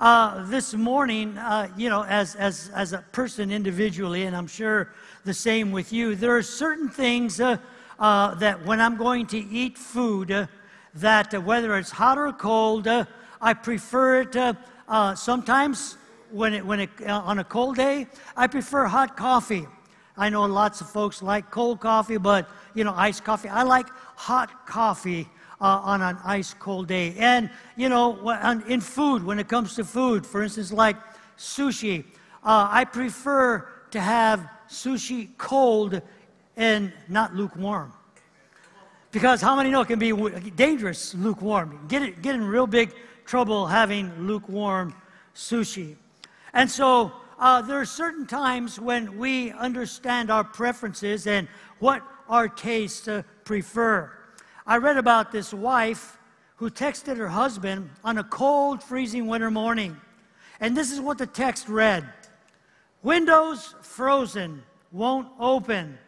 Uh, this morning, uh, you know, as, as, as a person individually, and I'm sure the same with you, there are certain things uh, uh that when I'm going to eat food, uh, that uh, whether it's hot or cold, I prefer it sometimes when it, when it, on a cold day, I prefer hot coffee. I know lots of folks like cold coffee, but you know, iced coffee. I like hot coffee uh, on an ice cold day. And, you know, in food, when it comes to food, for instance, like sushi, uh, I prefer to have sushi cold and not lukewarm. Because how many know it can be dangerous lukewarm? Get, it, get in real big trouble having lukewarm sushi. And so uh, there are certain times when we understand our preferences and what our tastes uh, prefer. I read about this wife who texted her husband on a cold, freezing winter morning. And this is what the text read Windows frozen, won't open.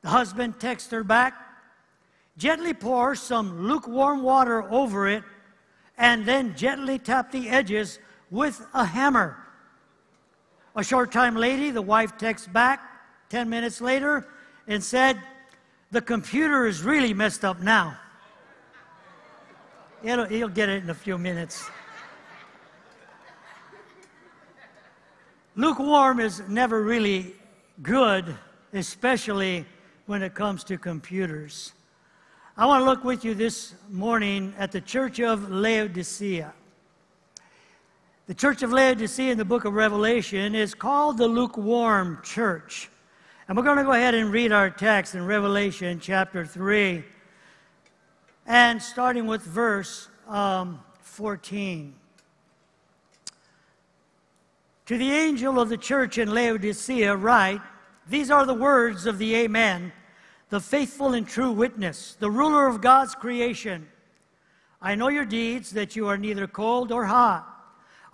The husband texts her back Gently pour some lukewarm water over it, and then gently tap the edges with a hammer. A short time later, the wife texts back 10 minutes later and said, the computer is really messed up now. It'll, he'll get it in a few minutes. Lukewarm is never really good, especially when it comes to computers. I want to look with you this morning at the church of Laodicea. The church of Laodicea in the book of Revelation is called the lukewarm church. And we're going to go ahead and read our text in Revelation chapter 3, and starting with verse um, 14. To the angel of the church in Laodicea, write These are the words of the Amen, the faithful and true witness, the ruler of God's creation. I know your deeds, that you are neither cold or hot.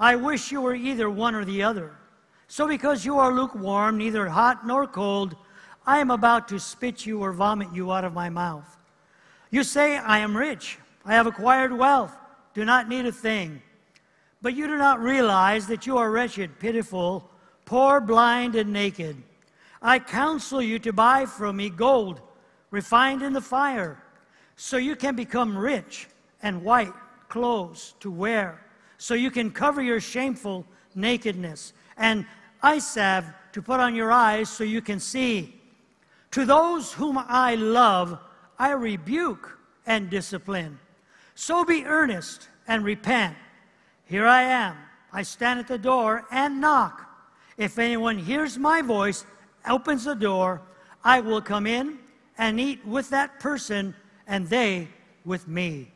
I wish you were either one or the other. So because you are lukewarm, neither hot nor cold, I am about to spit you or vomit you out of my mouth. You say, I am rich, I have acquired wealth, do not need a thing. But you do not realize that you are wretched, pitiful, poor, blind, and naked. I counsel you to buy from me gold refined in the fire, so you can become rich, and white clothes to wear, so you can cover your shameful nakedness, and eye salve to put on your eyes so you can see. To those whom I love, I rebuke and discipline. So be earnest and repent. Here I am. I stand at the door and knock. If anyone hears my voice, opens the door, I will come in and eat with that person, and they with me.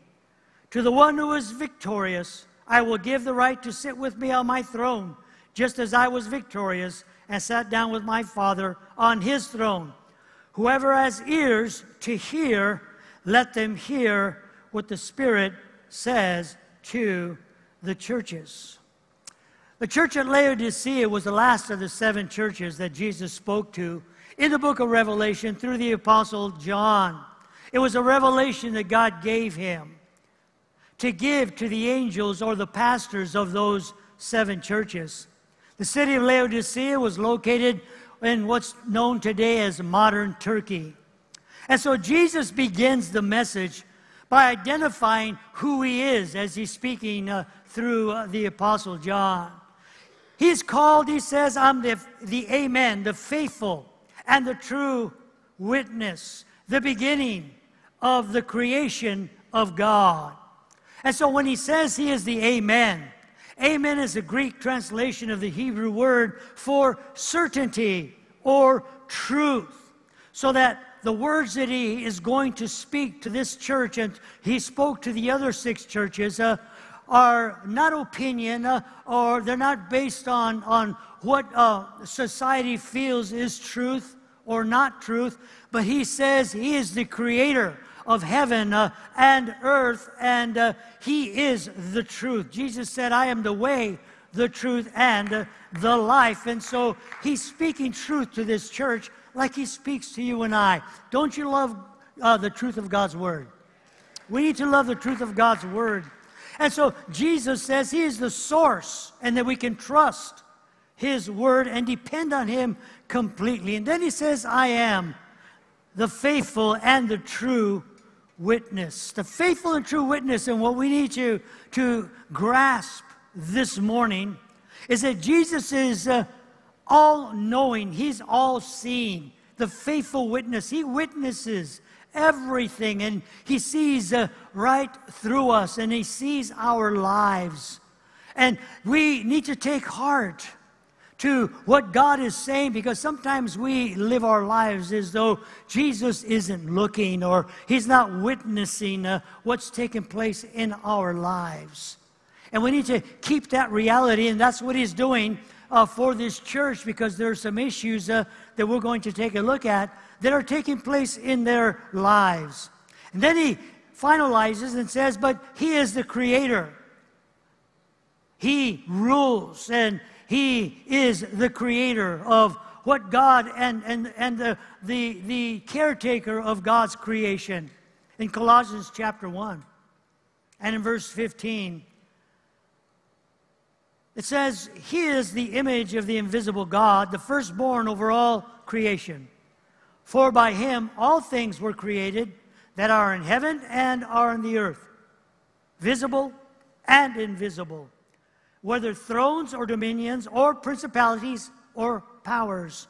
To the one who is victorious, I will give the right to sit with me on my throne just as I was victorious and sat down with my Father on his throne. Whoever has ears to hear, let them hear what the Spirit says to the churches. The church at Laodicea was the last of the seven churches that Jesus spoke to in the book of Revelation through the Apostle John. It was a revelation that God gave him to give to the angels or the pastors of those seven churches. The city of Laodicea was located in what's known today as modern Turkey. And so Jesus begins the message by identifying who he is as he's speaking uh, through uh, the Apostle John. He's called, he says, I'm the, the Amen, the faithful and the true witness, the beginning of the creation of God. And so when he says he is the Amen, Amen is a Greek translation of the Hebrew word for certainty or truth. So that the words that he is going to speak to this church and he spoke to the other six churches uh, are not opinion uh, or they're not based on, on what uh, society feels is truth or not truth, but he says he is the creator of heaven uh, and earth, and uh, He is the truth. Jesus said, I am the way, the truth, and uh, the life. And so He's speaking truth to this church like He speaks to you and I. Don't you love uh, the truth of God's Word? We need to love the truth of God's Word. And so Jesus says He is the source and that we can trust His word and depend on Him completely. And then He says, I am the faithful and the true witness. The faithful and true witness. And what we need to, to grasp this morning is that Jesus is uh, all knowing, He's all seeing. The faithful witness, He witnesses everything and He sees uh, right through us and He sees our lives. And we need to take heart to what God is saying because sometimes we live our lives as though Jesus isn't looking or He's not witnessing uh, what's taking place in our lives. And we need to keep that reality, and that's what He's doing uh, for this church because there are some issues uh, that we're going to take a look at that are taking place in their lives. And then He finalizes and says, But He is the Creator. He rules and he is the creator of what God and, and, and the, the, the caretaker of God's creation. In Colossians chapter 1 and in verse 15, it says, He is the image of the invisible God, the firstborn over all creation. For by him all things were created that are in heaven and are in the earth, visible and invisible whether thrones or dominions or principalities or powers.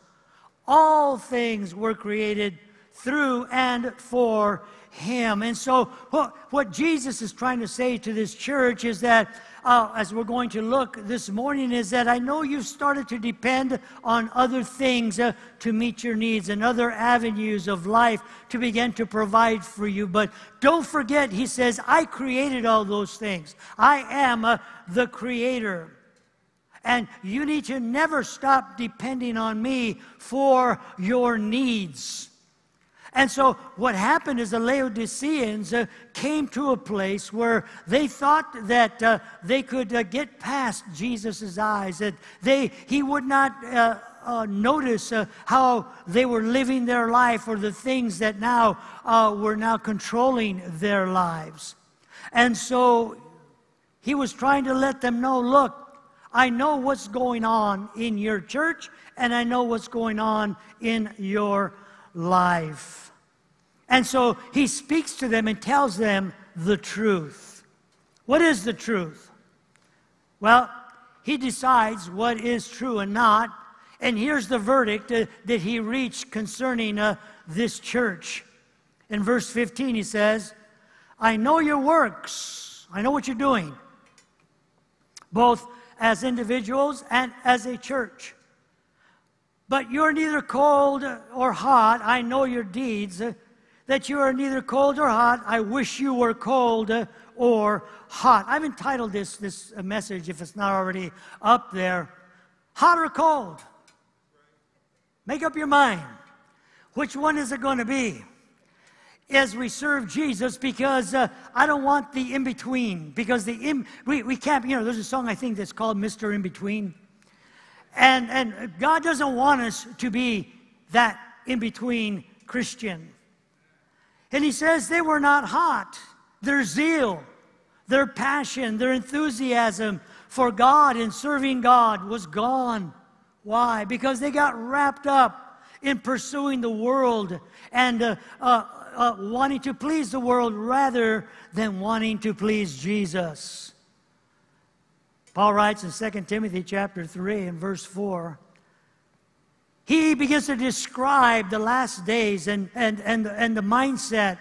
All things were created through and for him. And so, what, what Jesus is trying to say to this church is that uh, as we're going to look this morning, is that I know you've started to depend on other things uh, to meet your needs and other avenues of life to begin to provide for you. But don't forget, he says, I created all those things. I am uh, the creator. And you need to never stop depending on me for your needs. And so, what happened is the Laodiceans uh, came to a place where they thought that uh, they could uh, get past Jesus' eyes, that they, he would not uh, uh, notice uh, how they were living their life or the things that now were now controlling their lives. And so, he was trying to let them know look, I know what's going on in your church, and I know what's going on in your life. And so he speaks to them and tells them the truth. What is the truth? Well, he decides what is true and not. And here's the verdict uh, that he reached concerning uh, this church. In verse 15, he says, I know your works. I know what you're doing, both as individuals and as a church. But you're neither cold or hot. I know your deeds that you are neither cold or hot. I wish you were cold or hot. I've entitled this, this message, if it's not already up there, Hot or Cold? Make up your mind. Which one is it going to be? As we serve Jesus, because uh, I don't want the in between. Because the in, we, we can't, you know, there's a song I think that's called Mr. In Between. And, and God doesn't want us to be that in between Christian. And he says they were not hot. Their zeal, their passion, their enthusiasm for God and serving God was gone. Why? Because they got wrapped up in pursuing the world and uh, uh, uh, wanting to please the world rather than wanting to please Jesus. Paul writes in 2 Timothy chapter 3 and verse 4 he begins to describe the last days and, and, and, and the mindset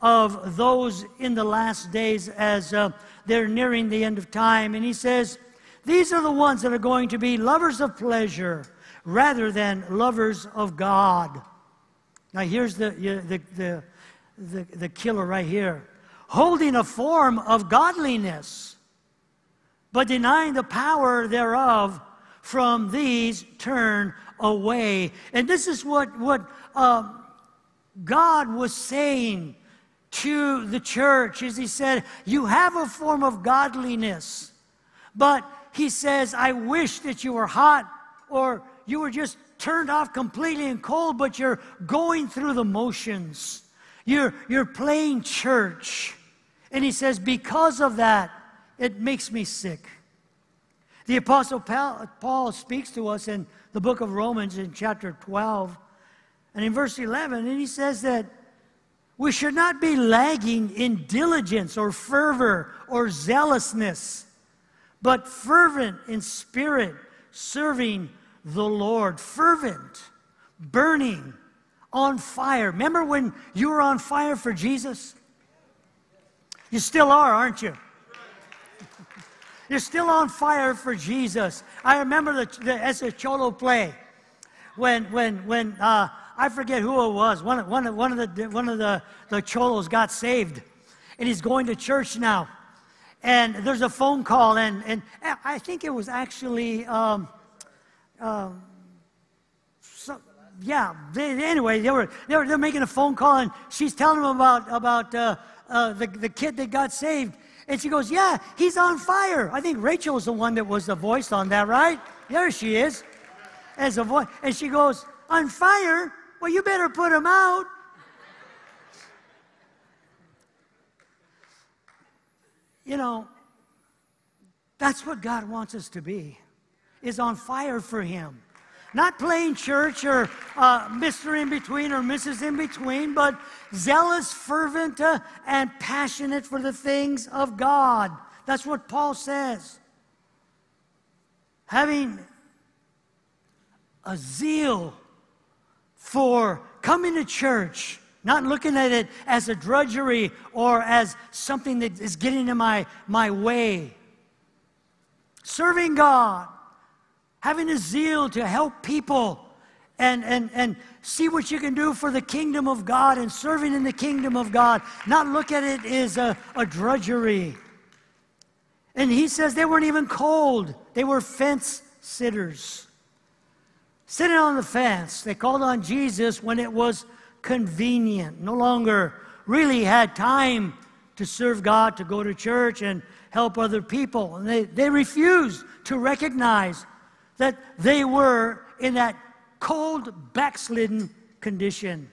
of those in the last days as uh, they're nearing the end of time. And he says, These are the ones that are going to be lovers of pleasure rather than lovers of God. Now, here's the, the, the, the, the killer right here holding a form of godliness, but denying the power thereof, from these turn away. And this is what, what uh, God was saying to the church is he said, You have a form of godliness, but he says, I wish that you were hot or you were just turned off completely and cold, but you're going through the motions. You're, you're playing church. And he says, Because of that, it makes me sick. The Apostle Paul speaks to us in the book of Romans in chapter 12 and in verse 11, and he says that we should not be lagging in diligence or fervor or zealousness, but fervent in spirit, serving the Lord. Fervent, burning, on fire. Remember when you were on fire for Jesus? You still are, aren't you? You're still on fire for Jesus. I remember the, the Ese Cholo play when, when, when uh, I forget who it was. One, one, one of, the, one of the, the Cholos got saved, and he's going to church now. And there's a phone call, and, and I think it was actually, um, um, so, yeah, they, anyway, they were, they, were, they were making a phone call, and she's telling them about, about uh, uh, the, the kid that got saved. And she goes, Yeah, he's on fire. I think Rachel was the one that was the voice on that, right? There she is, as a voice. And she goes, On fire? Well, you better put him out. You know, that's what God wants us to be, is on fire for Him. Not playing church or uh, Mr. In Between or Mrs. In Between, but zealous, fervent, uh, and passionate for the things of God. That's what Paul says. Having a zeal for coming to church, not looking at it as a drudgery or as something that is getting in my, my way. Serving God, having a zeal to help people and, and, and see what you can do for the kingdom of God and serving in the kingdom of God, not look at it as a, a drudgery. And he says they weren't even cold, they were fence sitters. Sitting on the fence, they called on Jesus when it was convenient, no longer really had time to serve God, to go to church and help other people. And they, they refused to recognize that they were in that cold, backslidden condition.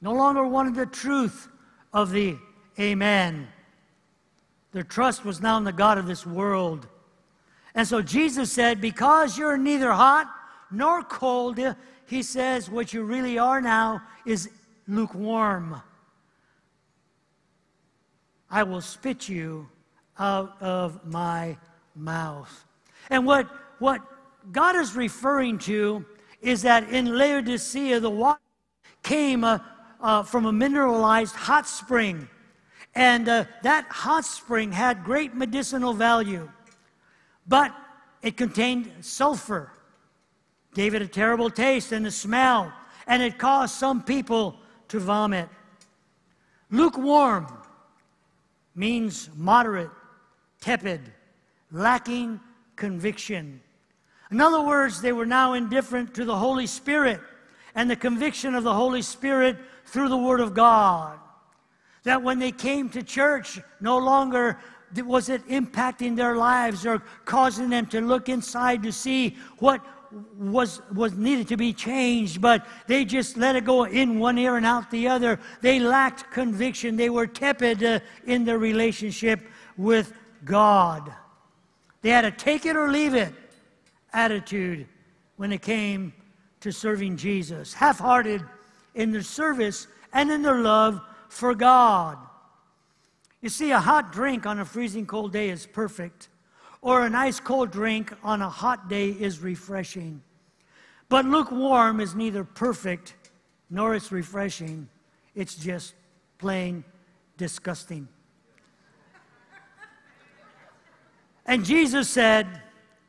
No longer wanted the truth of the Amen. Their trust was now in the God of this world. And so Jesus said, Because you're neither hot nor cold, he says, What you really are now is lukewarm. I will spit you out of my mouth. And what, what God is referring to is that in Laodicea, the water came uh, uh, from a mineralized hot spring. And uh, that hot spring had great medicinal value, but it contained sulfur, gave it a terrible taste and a smell, and it caused some people to vomit. Lukewarm means moderate, tepid, lacking conviction. In other words, they were now indifferent to the Holy Spirit and the conviction of the Holy Spirit through the Word of God. That when they came to church, no longer was it impacting their lives or causing them to look inside to see what was, was needed to be changed, but they just let it go in one ear and out the other. They lacked conviction. They were tepid uh, in their relationship with God. They had to take it or leave it attitude when it came to serving Jesus, half hearted in their service and in their love for God. You see, a hot drink on a freezing cold day is perfect, or an ice cold drink on a hot day is refreshing. But lukewarm is neither perfect nor it's refreshing, it's just plain disgusting. And Jesus said,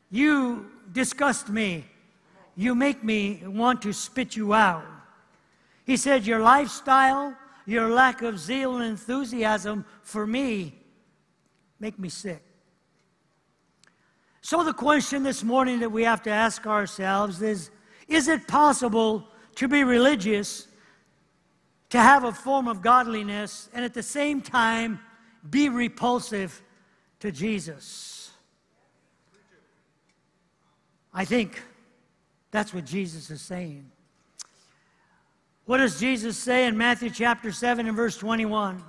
You disgust me. You make me want to spit you out. He said, Your lifestyle, your lack of zeal and enthusiasm for me make me sick. So, the question this morning that we have to ask ourselves is Is it possible to be religious, to have a form of godliness, and at the same time be repulsive to Jesus? I think that's what Jesus is saying. What does Jesus say in Matthew chapter 7 and verse 21?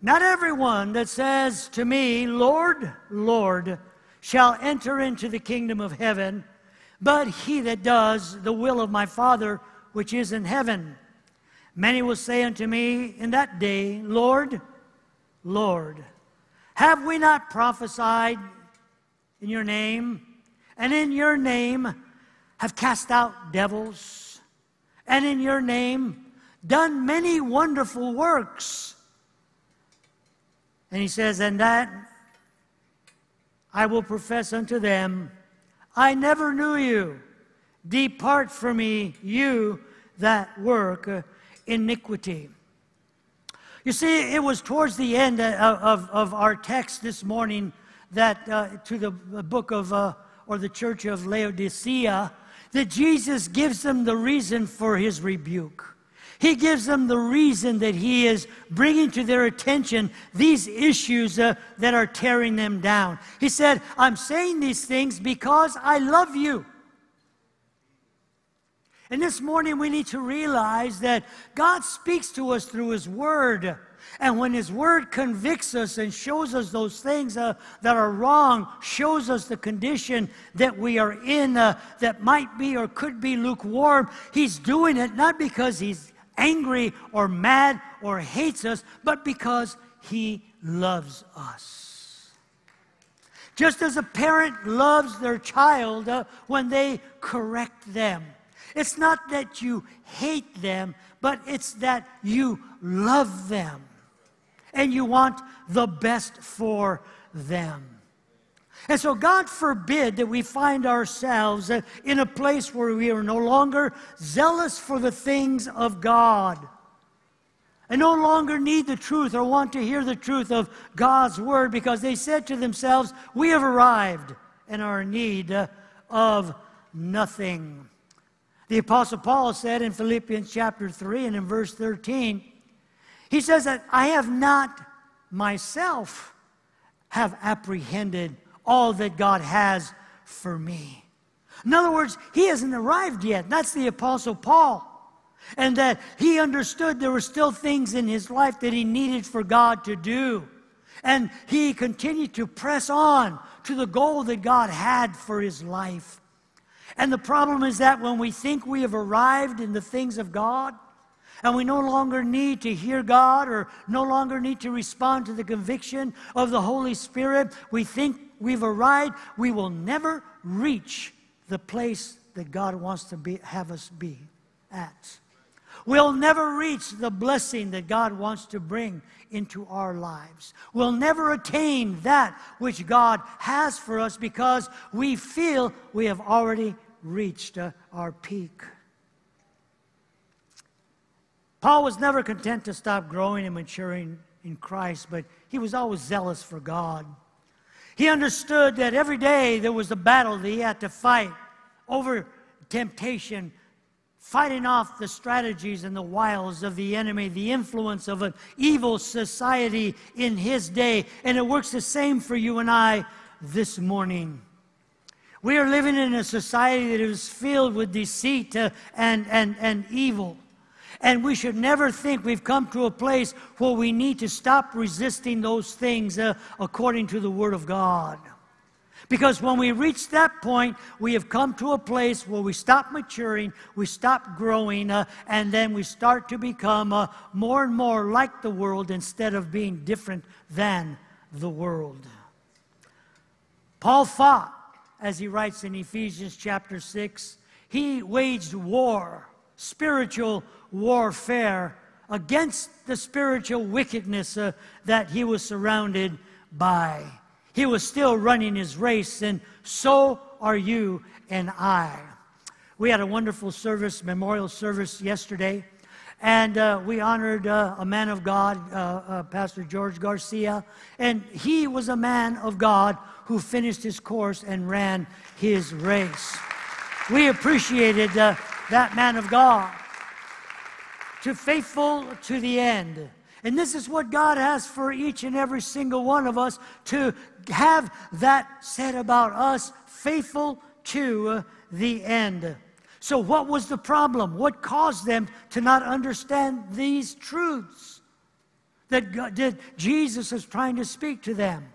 Not everyone that says to me, Lord, Lord, shall enter into the kingdom of heaven, but he that does the will of my Father which is in heaven. Many will say unto me in that day, Lord, Lord, have we not prophesied in your name, and in your name have cast out devils, and in your name done many wonderful works? And he says, And that I will profess unto them, I never knew you. Depart from me, you that work iniquity. You see, it was towards the end of, of, of our text this morning that uh, to the book of, uh, or the church of Laodicea, that Jesus gives them the reason for his rebuke. He gives them the reason that He is bringing to their attention these issues uh, that are tearing them down. He said, I'm saying these things because I love you. And this morning we need to realize that God speaks to us through His Word. And when His Word convicts us and shows us those things uh, that are wrong, shows us the condition that we are in uh, that might be or could be lukewarm, He's doing it not because He's angry or mad or hates us, but because He loves us. Just as a parent loves their child uh, when they correct them. It's not that you hate them, but it's that you love them and you want the best for them. And so, God forbid that we find ourselves in a place where we are no longer zealous for the things of God and no longer need the truth or want to hear the truth of God's word because they said to themselves, We have arrived and are in need of nothing. The Apostle Paul said in Philippians chapter 3 and in verse 13, he says that I have not myself have apprehended all that God has for me. In other words, he hasn't arrived yet. That's the Apostle Paul. And that he understood there were still things in his life that he needed for God to do. And he continued to press on to the goal that God had for his life. And the problem is that when we think we have arrived in the things of God, and we no longer need to hear God or no longer need to respond to the conviction of the Holy Spirit. We think we've arrived. We will never reach the place that God wants to be, have us be at. We'll never reach the blessing that God wants to bring into our lives. We'll never attain that which God has for us because we feel we have already reached uh, our peak. Paul was never content to stop growing and maturing in Christ, but he was always zealous for God. He understood that every day there was a battle that he had to fight over temptation, fighting off the strategies and the wiles of the enemy, the influence of an evil society in his day. And it works the same for you and I this morning. We are living in a society that is filled with deceit and, and, and evil. And we should never think we've come to a place where we need to stop resisting those things uh, according to the Word of God. Because when we reach that point, we have come to a place where we stop maturing, we stop growing, uh, and then we start to become uh, more and more like the world instead of being different than the world. Paul fought, as he writes in Ephesians chapter 6, he waged war, spiritual warfare against the spiritual wickedness uh, that he was surrounded by. He was still running his race, and so are you and I. We had a wonderful service, memorial service yesterday, and uh, we honored uh, a man of God, uh, uh, Pastor George Garcia, and he was a man of God who finished his course and ran his race. We appreciated uh, that man of God to faithful to the end. And this is what God has for each and every single one of us to have that said about us faithful to the end. So, what was the problem? What caused them to not understand these truths? that, God, that Jesus is trying to speak to them?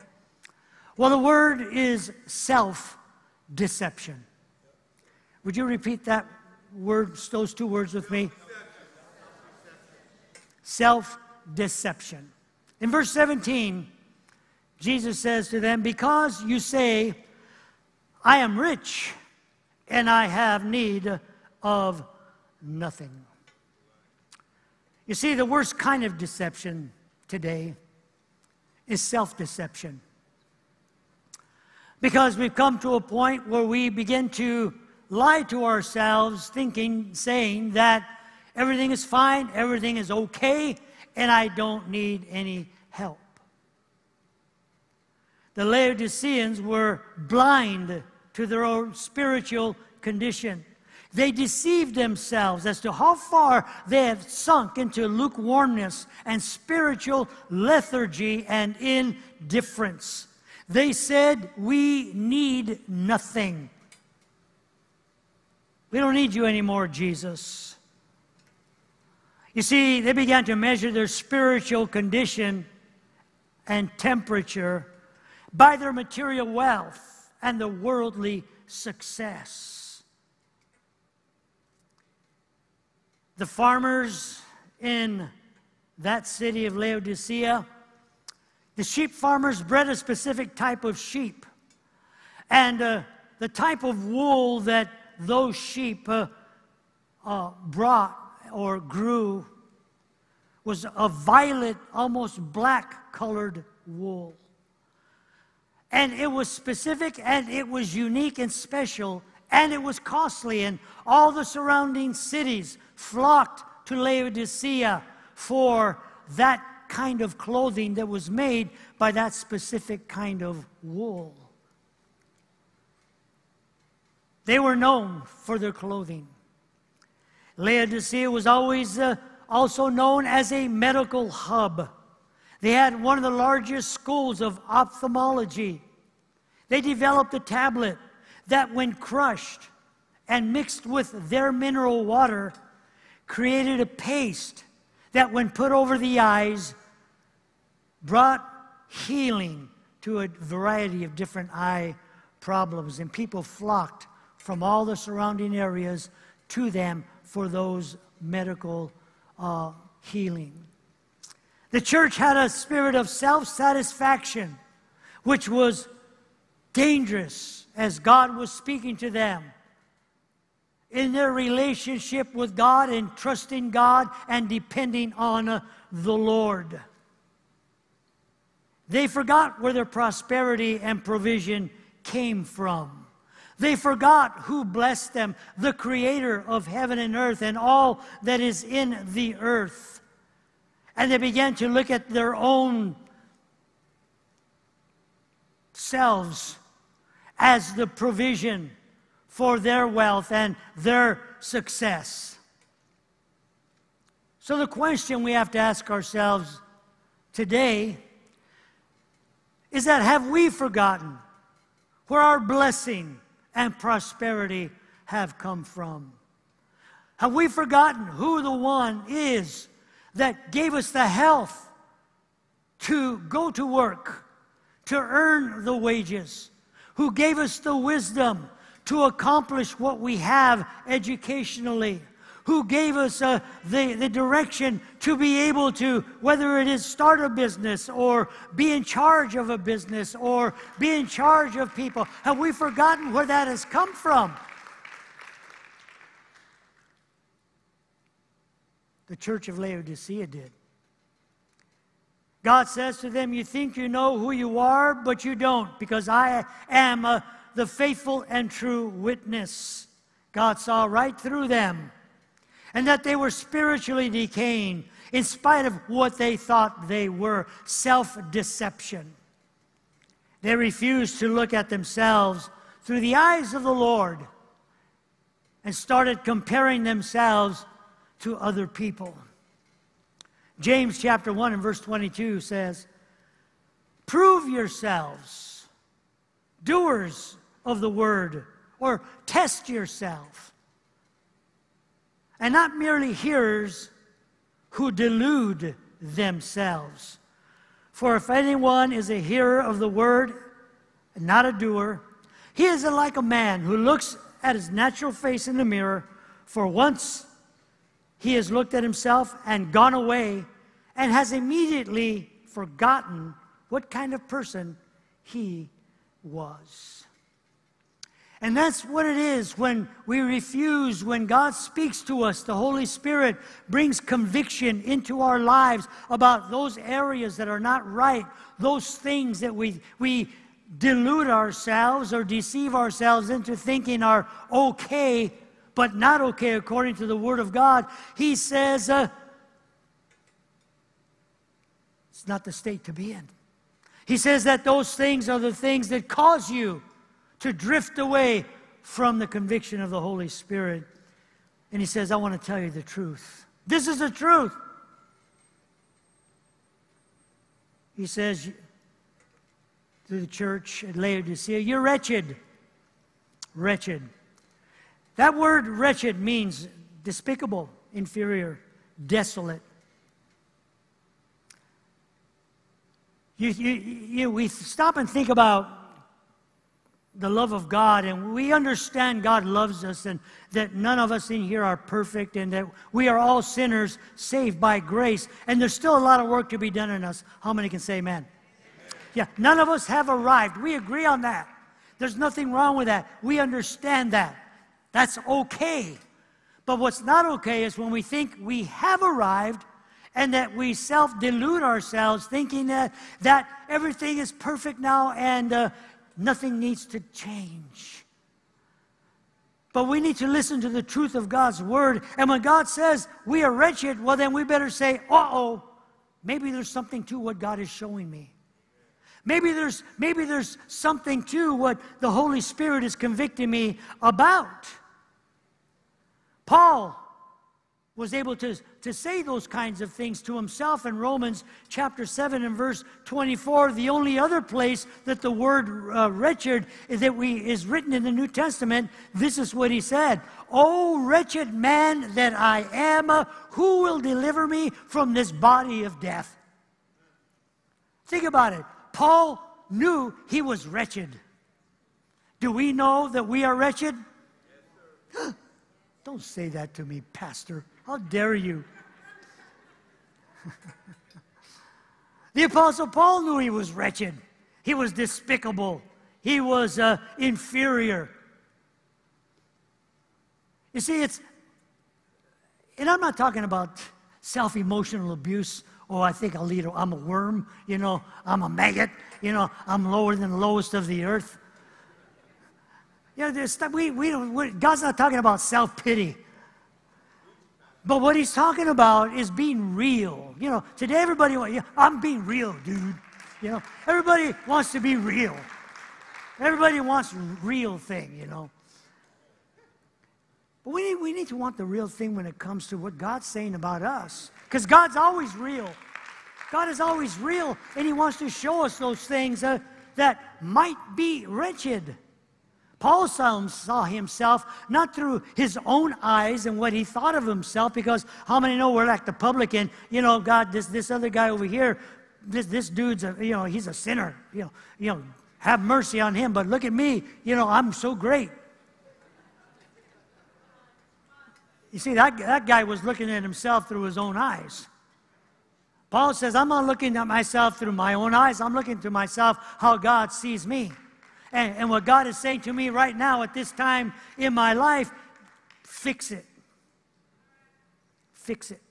Well, the word is self deception. Would you repeat that word, those two words with me? Self deception. In verse 17, Jesus says to them, Because you say, I am rich and I have need of nothing. You see, the worst kind of deception today is self deception. Because we've come to a point where we begin to lie to ourselves, thinking, saying that everything is fine, everything is okay, and I don't need any help. The Laodiceans were blind to their own spiritual condition. They deceived themselves as to how far they have sunk into lukewarmness and spiritual lethargy and indifference. They said, We need nothing. We don't need you anymore, Jesus. You see, they began to measure their spiritual condition and temperature by their material wealth and the worldly success. The farmers in that city of Laodicea, the sheep farmers bred a specific type of sheep. And uh, the type of wool that those sheep uh, uh, brought or grew was a violet, almost black colored wool. And it was specific and it was unique and special and it was costly. And all the surrounding cities flocked to Laodicea for that kind of clothing that was made by that specific kind of wool. They were known for their clothing. Laodicea was always uh, also known as a medical hub. They had one of the largest schools of ophthalmology. They developed a tablet that, when crushed and mixed with their mineral water, created a paste that, when put over the eyes, brought healing to a variety of different eye problems. And people flocked from all the surrounding areas to them for those medical uh, healing. The church had a spirit of self satisfaction, which was dangerous as God was speaking to them in their relationship with God and trusting God and depending on uh, the Lord. They forgot where their prosperity and provision came from. They forgot who blessed them, the creator of heaven and earth and all that is in the earth. And they began to look at their own selves as the provision for their wealth and their success. So, the question we have to ask ourselves today is that have we forgotten where our blessing and prosperity have come from? Have we forgotten who the one is that gave us the health to go to work, to earn the wages, who gave us the wisdom to accomplish what we have educationally, who gave us uh, the, the direction to be able to, whether it is start a business or be in charge of a business or be in charge of people. Have we forgotten where that has come from? The church of Laodicea did. God says to them, You think you know who you are, but you don't, because I am uh, the faithful and true witness. God saw right through them and that they were spiritually decaying in spite of what they thought they were self deception. They refused to look at themselves through the eyes of the Lord and started comparing themselves to other people. James chapter 1 and verse 22 says, Prove yourselves doers of the word, or test yourself and not merely hearers who delude themselves. For if anyone is a hearer of the word and not a doer, he is like a man who looks at his natural face in the mirror, for once he has looked at himself and gone away and has immediately forgotten what kind of person he was. And that's what it is when we refuse, when God speaks to us, the Holy Spirit brings conviction into our lives about those areas that are not right, those things that we, we delude ourselves or deceive ourselves into thinking are okay, but not okay according to the Word of God. He says, uh, it's not the state to be in. He says that those things are the things that cause you to drift away from the conviction of the Holy Spirit. And he says, I want to tell you the truth. This is the truth. He says to the church at Laodicea, You're wretched. Wretched. That word wretched means despicable, inferior, desolate. You, you, you, we stop and think about the love of God, and we understand God loves us, and that none of us in here are perfect, and that we are all sinners saved by grace, and there's still a lot of work to be done in us. How many can say amen? amen? Yeah, none of us have arrived. We agree on that. There's nothing wrong with that. We understand that. That's okay. But what's not okay is when we think we have arrived and that we self delude ourselves thinking that, that everything is perfect now and uh, Nothing needs to change. But we need to listen to the truth of God's word. And when God says we are wretched, well, then we better say, uh oh, maybe there's something to what God is showing me. Maybe there's, maybe there's something to what the Holy Spirit is convicting me about. Paul was able to, to say those kinds of things to himself in Romans chapter 7 and verse 24. The only other place that the word uh, wretched that we, is written in the New Testament, this is what he said O wretched man that I am, who will deliver me from this body of death? Think about it. Paul knew he was wretched. Do we know that we are wretched? Yes, Don't say that to me, Pastor. How dare you? the Apostle Paul knew he was wretched, he was despicable, he was uh, inferior. You see, it's, and I'm not talking about self emotional abuse. Oh, I think I'll eat, I'm a worm, you know, I'm a maggot, you know, I'm lower than the lowest of the earth. You know, we, we, we, God's not talking about self pity. But what he's talking about is being real. You know, today everybody, yeah, I'm being real, dude. You know, everybody wants to be real. Everybody wants real thing, you know. But we need, we need to want the real thing when it comes to what God's saying about us. Because God's always real. God is always real, and He wants to show us those things uh, that might be wretched. Paul saw himself not through his own eyes and what he thought of himself, because how many know we're like the publican? You know, God, this, this other guy over here, this, this dude's a, you know, he's a sinner. You know, you know, have mercy on him, but look at me, you know, I'm so great. You see, that, that guy was looking at himself through his own eyes. Paul says, I'm not looking at myself through my own eyes. I'm looking to myself how God sees me. And, and what God is saying to me right now at this time in my life, fix it. Fix it.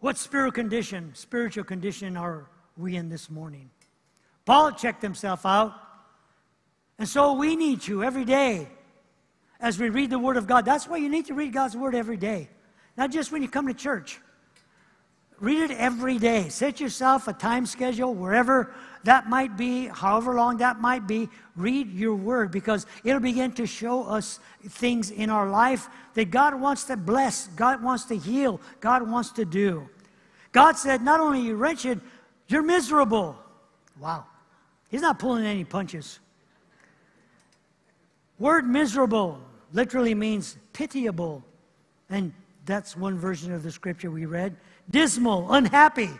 What spiritual condition, spiritual condition are we in this morning? Paul checked himself out. And so we need to every day as we read the Word of God. That's why you need to read God's Word every day, not just when you come to church. Read it every day. Set yourself a time schedule wherever that might be, however long that might be. Read your word because it'll begin to show us things in our life that God wants to bless, God wants to heal, God wants to do. God said, not only you wretched, you're miserable. Wow. He's not pulling any punches. Word miserable literally means pitiable and that's one version of the scripture we read. Dismal, unhappy.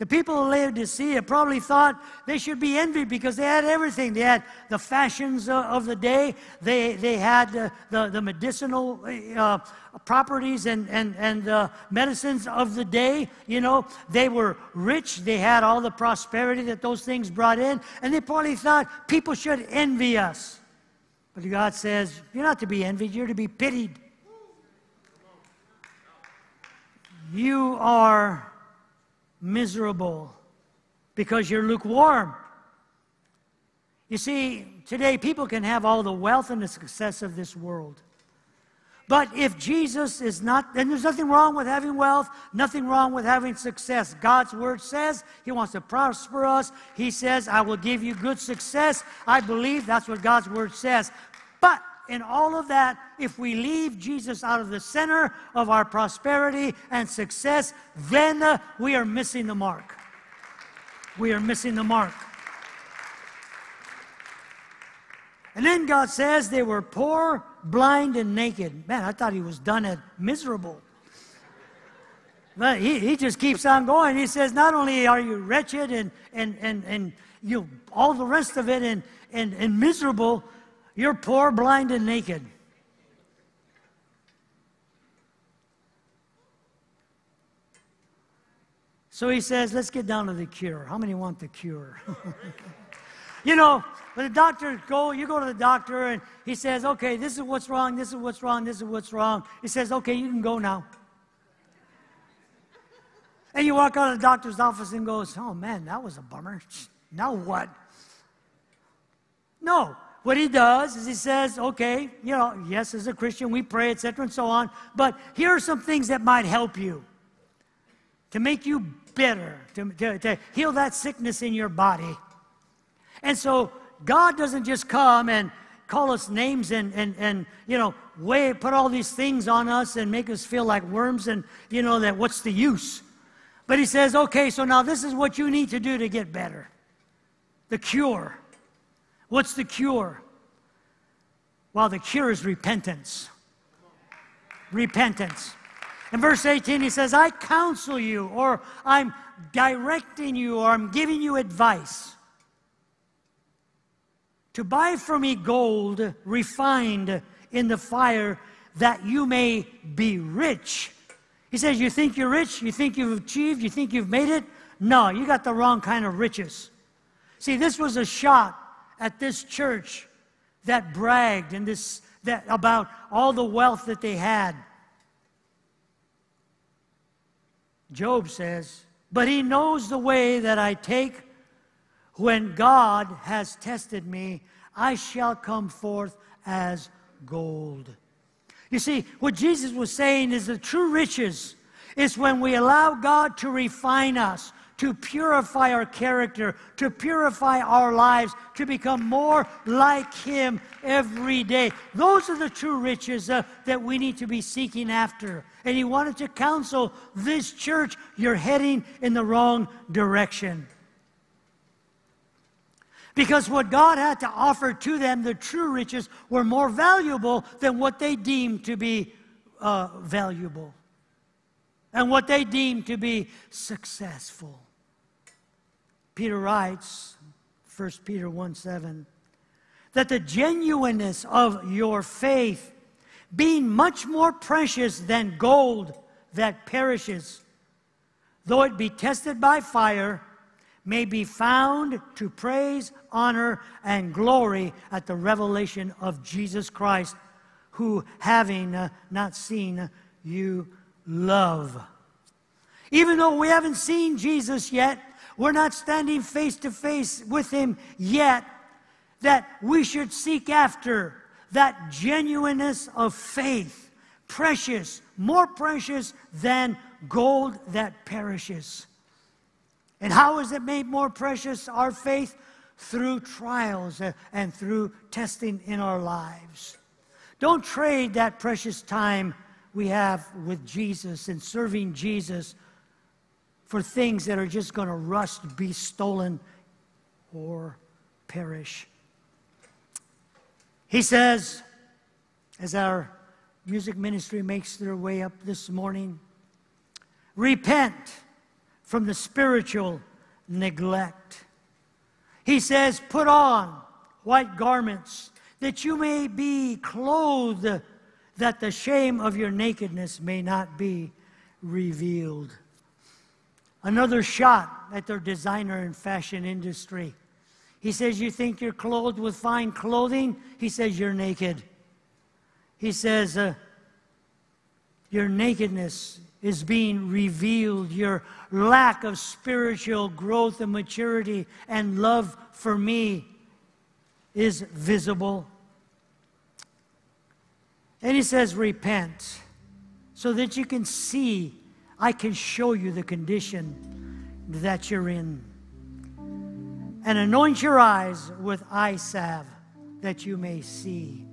The people of Laodicea probably thought they should be envied because they had everything. They had the fashions of the day, they, they had uh, the, the medicinal uh, properties and, and, and uh, medicines of the day. You know, they were rich, they had all the prosperity that those things brought in, and they probably thought people should envy us. But God says, You're not to be envied, you're to be pitied. You are miserable because you're lukewarm. You see, today people can have all the wealth and the success of this world. But if Jesus is not, then there's nothing wrong with having wealth, nothing wrong with having success. God's word says He wants to prosper us. He says, I will give you good success. I believe that's what God's word says. But in all of that, if we leave Jesus out of the center of our prosperity and success, then uh, we are missing the mark. We are missing the mark. And then God says they were poor, blind, and naked. Man, I thought he was done at miserable. But he, he just keeps on going. He says, Not only are you wretched and, and, and, and you all the rest of it and, and, and miserable, you're poor, blind, and naked. So he says, let's get down to the cure. How many want the cure? you know, when the doctor go, you go to the doctor and he says, okay, this is what's wrong, this is what's wrong, this is what's wrong. He says, okay, you can go now. And you walk out of the doctor's office and goes, oh man, that was a bummer. Now what? No, what he does is he says, okay, you know, yes, as a Christian, we pray, etc., and so on, but here are some things that might help you to make you better, to, to, to heal that sickness in your body. And so God doesn't just come and call us names and, and, and you know, way, put all these things on us and make us feel like worms and, you know, that what's the use? But he says, okay, so now this is what you need to do to get better. The cure. What's the cure? Well, the cure is repentance. Repentance. In verse 18, he says, I counsel you, or I'm directing you, or I'm giving you advice to buy from me gold refined in the fire that you may be rich. He says, You think you're rich? You think you've achieved? You think you've made it? No, you got the wrong kind of riches. See, this was a shot at this church that bragged and this that about all the wealth that they had. Job says, "But he knows the way that I take when God has tested me, I shall come forth as gold." You see, what Jesus was saying is the true riches is when we allow God to refine us, to purify our character, to purify our lives, to become more like Him every day. Those are the true riches uh, that we need to be seeking after. And He wanted to counsel this church you're heading in the wrong direction. Because what God had to offer to them, the true riches, were more valuable than what they deemed to be uh, valuable and what they deemed to be successful. Peter writes, 1 Peter 1 7, that the genuineness of your faith, being much more precious than gold that perishes, though it be tested by fire, may be found to praise, honor, and glory at the revelation of Jesus Christ, who, having uh, not seen, you love. Even though we haven't seen Jesus yet, we're not standing face to face with Him yet, that we should seek after that genuineness of faith, precious, more precious than gold that perishes. And how is it made more precious, our faith? Through trials and through testing in our lives. Don't trade that precious time we have with Jesus and serving Jesus for things that are just going to rust, be stolen, or perish. He says, as our music ministry makes their way up this morning. Repent from the spiritual neglect. He says, Put on white garments that you may be clothed, that the shame of your nakedness may not be revealed. Another shot at their designer and fashion industry. He says, You think you're clothed with fine clothing? He says, You're naked. He says, uh, Your nakedness is being revealed. Your lack of spiritual growth and maturity and love for me is visible. And he says, Repent, so that you can see, I can show you the condition that you're in. And anoint your eyes with eye salve that you may see.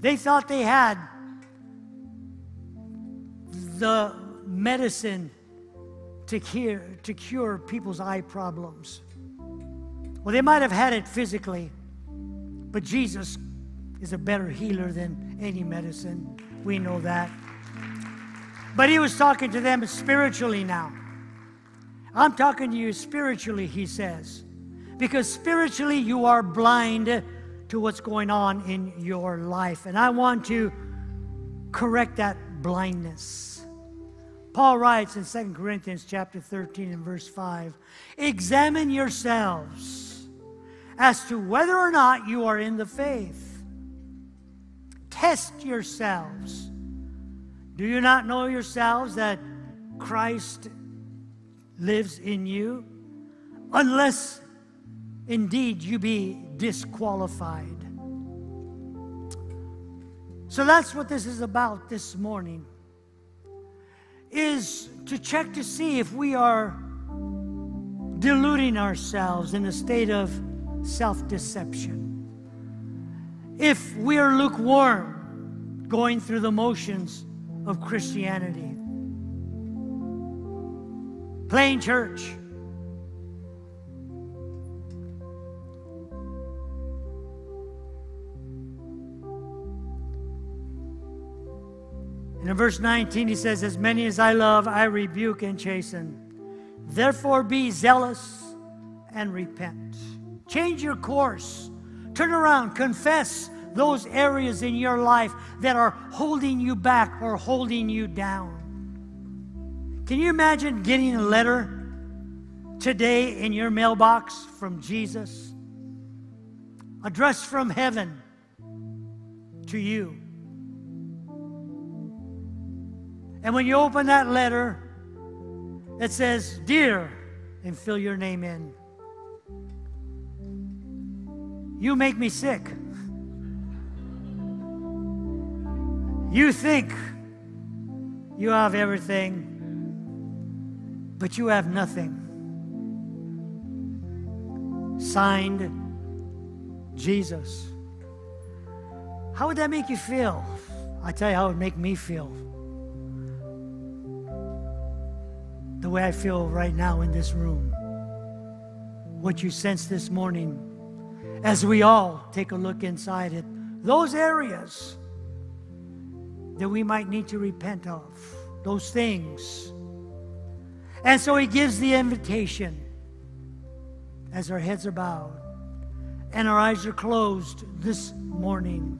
They thought they had the medicine to cure, to cure people's eye problems. Well, they might have had it physically, but Jesus is a better healer than any medicine. We know that. But he was talking to them spiritually now. I'm talking to you spiritually, he says. Because spiritually, you are blind to what's going on in your life. And I want to correct that blindness. Paul writes in 2 Corinthians chapter 13 and verse 5, examine yourselves as to whether or not you are in the faith. Test yourselves. Do you not know yourselves that Christ lives in you? Unless indeed you be disqualified. So that's what this is about this morning is to check to see if we are deluding ourselves in a state of self-deception. If we are lukewarm, going through the motions of Christianity. Plain church, And in verse 19, he says, As many as I love, I rebuke and chasten. Therefore, be zealous and repent. Change your course. Turn around. Confess those areas in your life that are holding you back or holding you down. Can you imagine getting a letter today in your mailbox from Jesus? Addressed from heaven to you. And when you open that letter, it says, Dear, and fill your name in. You make me sick. You think you have everything, but you have nothing. Signed, Jesus. How would that make you feel? I tell you how it would make me feel. the way I feel right now in this room. What you sense this morning as we all take a look inside it, those areas that we might need to repent of, those things. And so he gives the invitation as our heads are bowed and our eyes are closed this morning.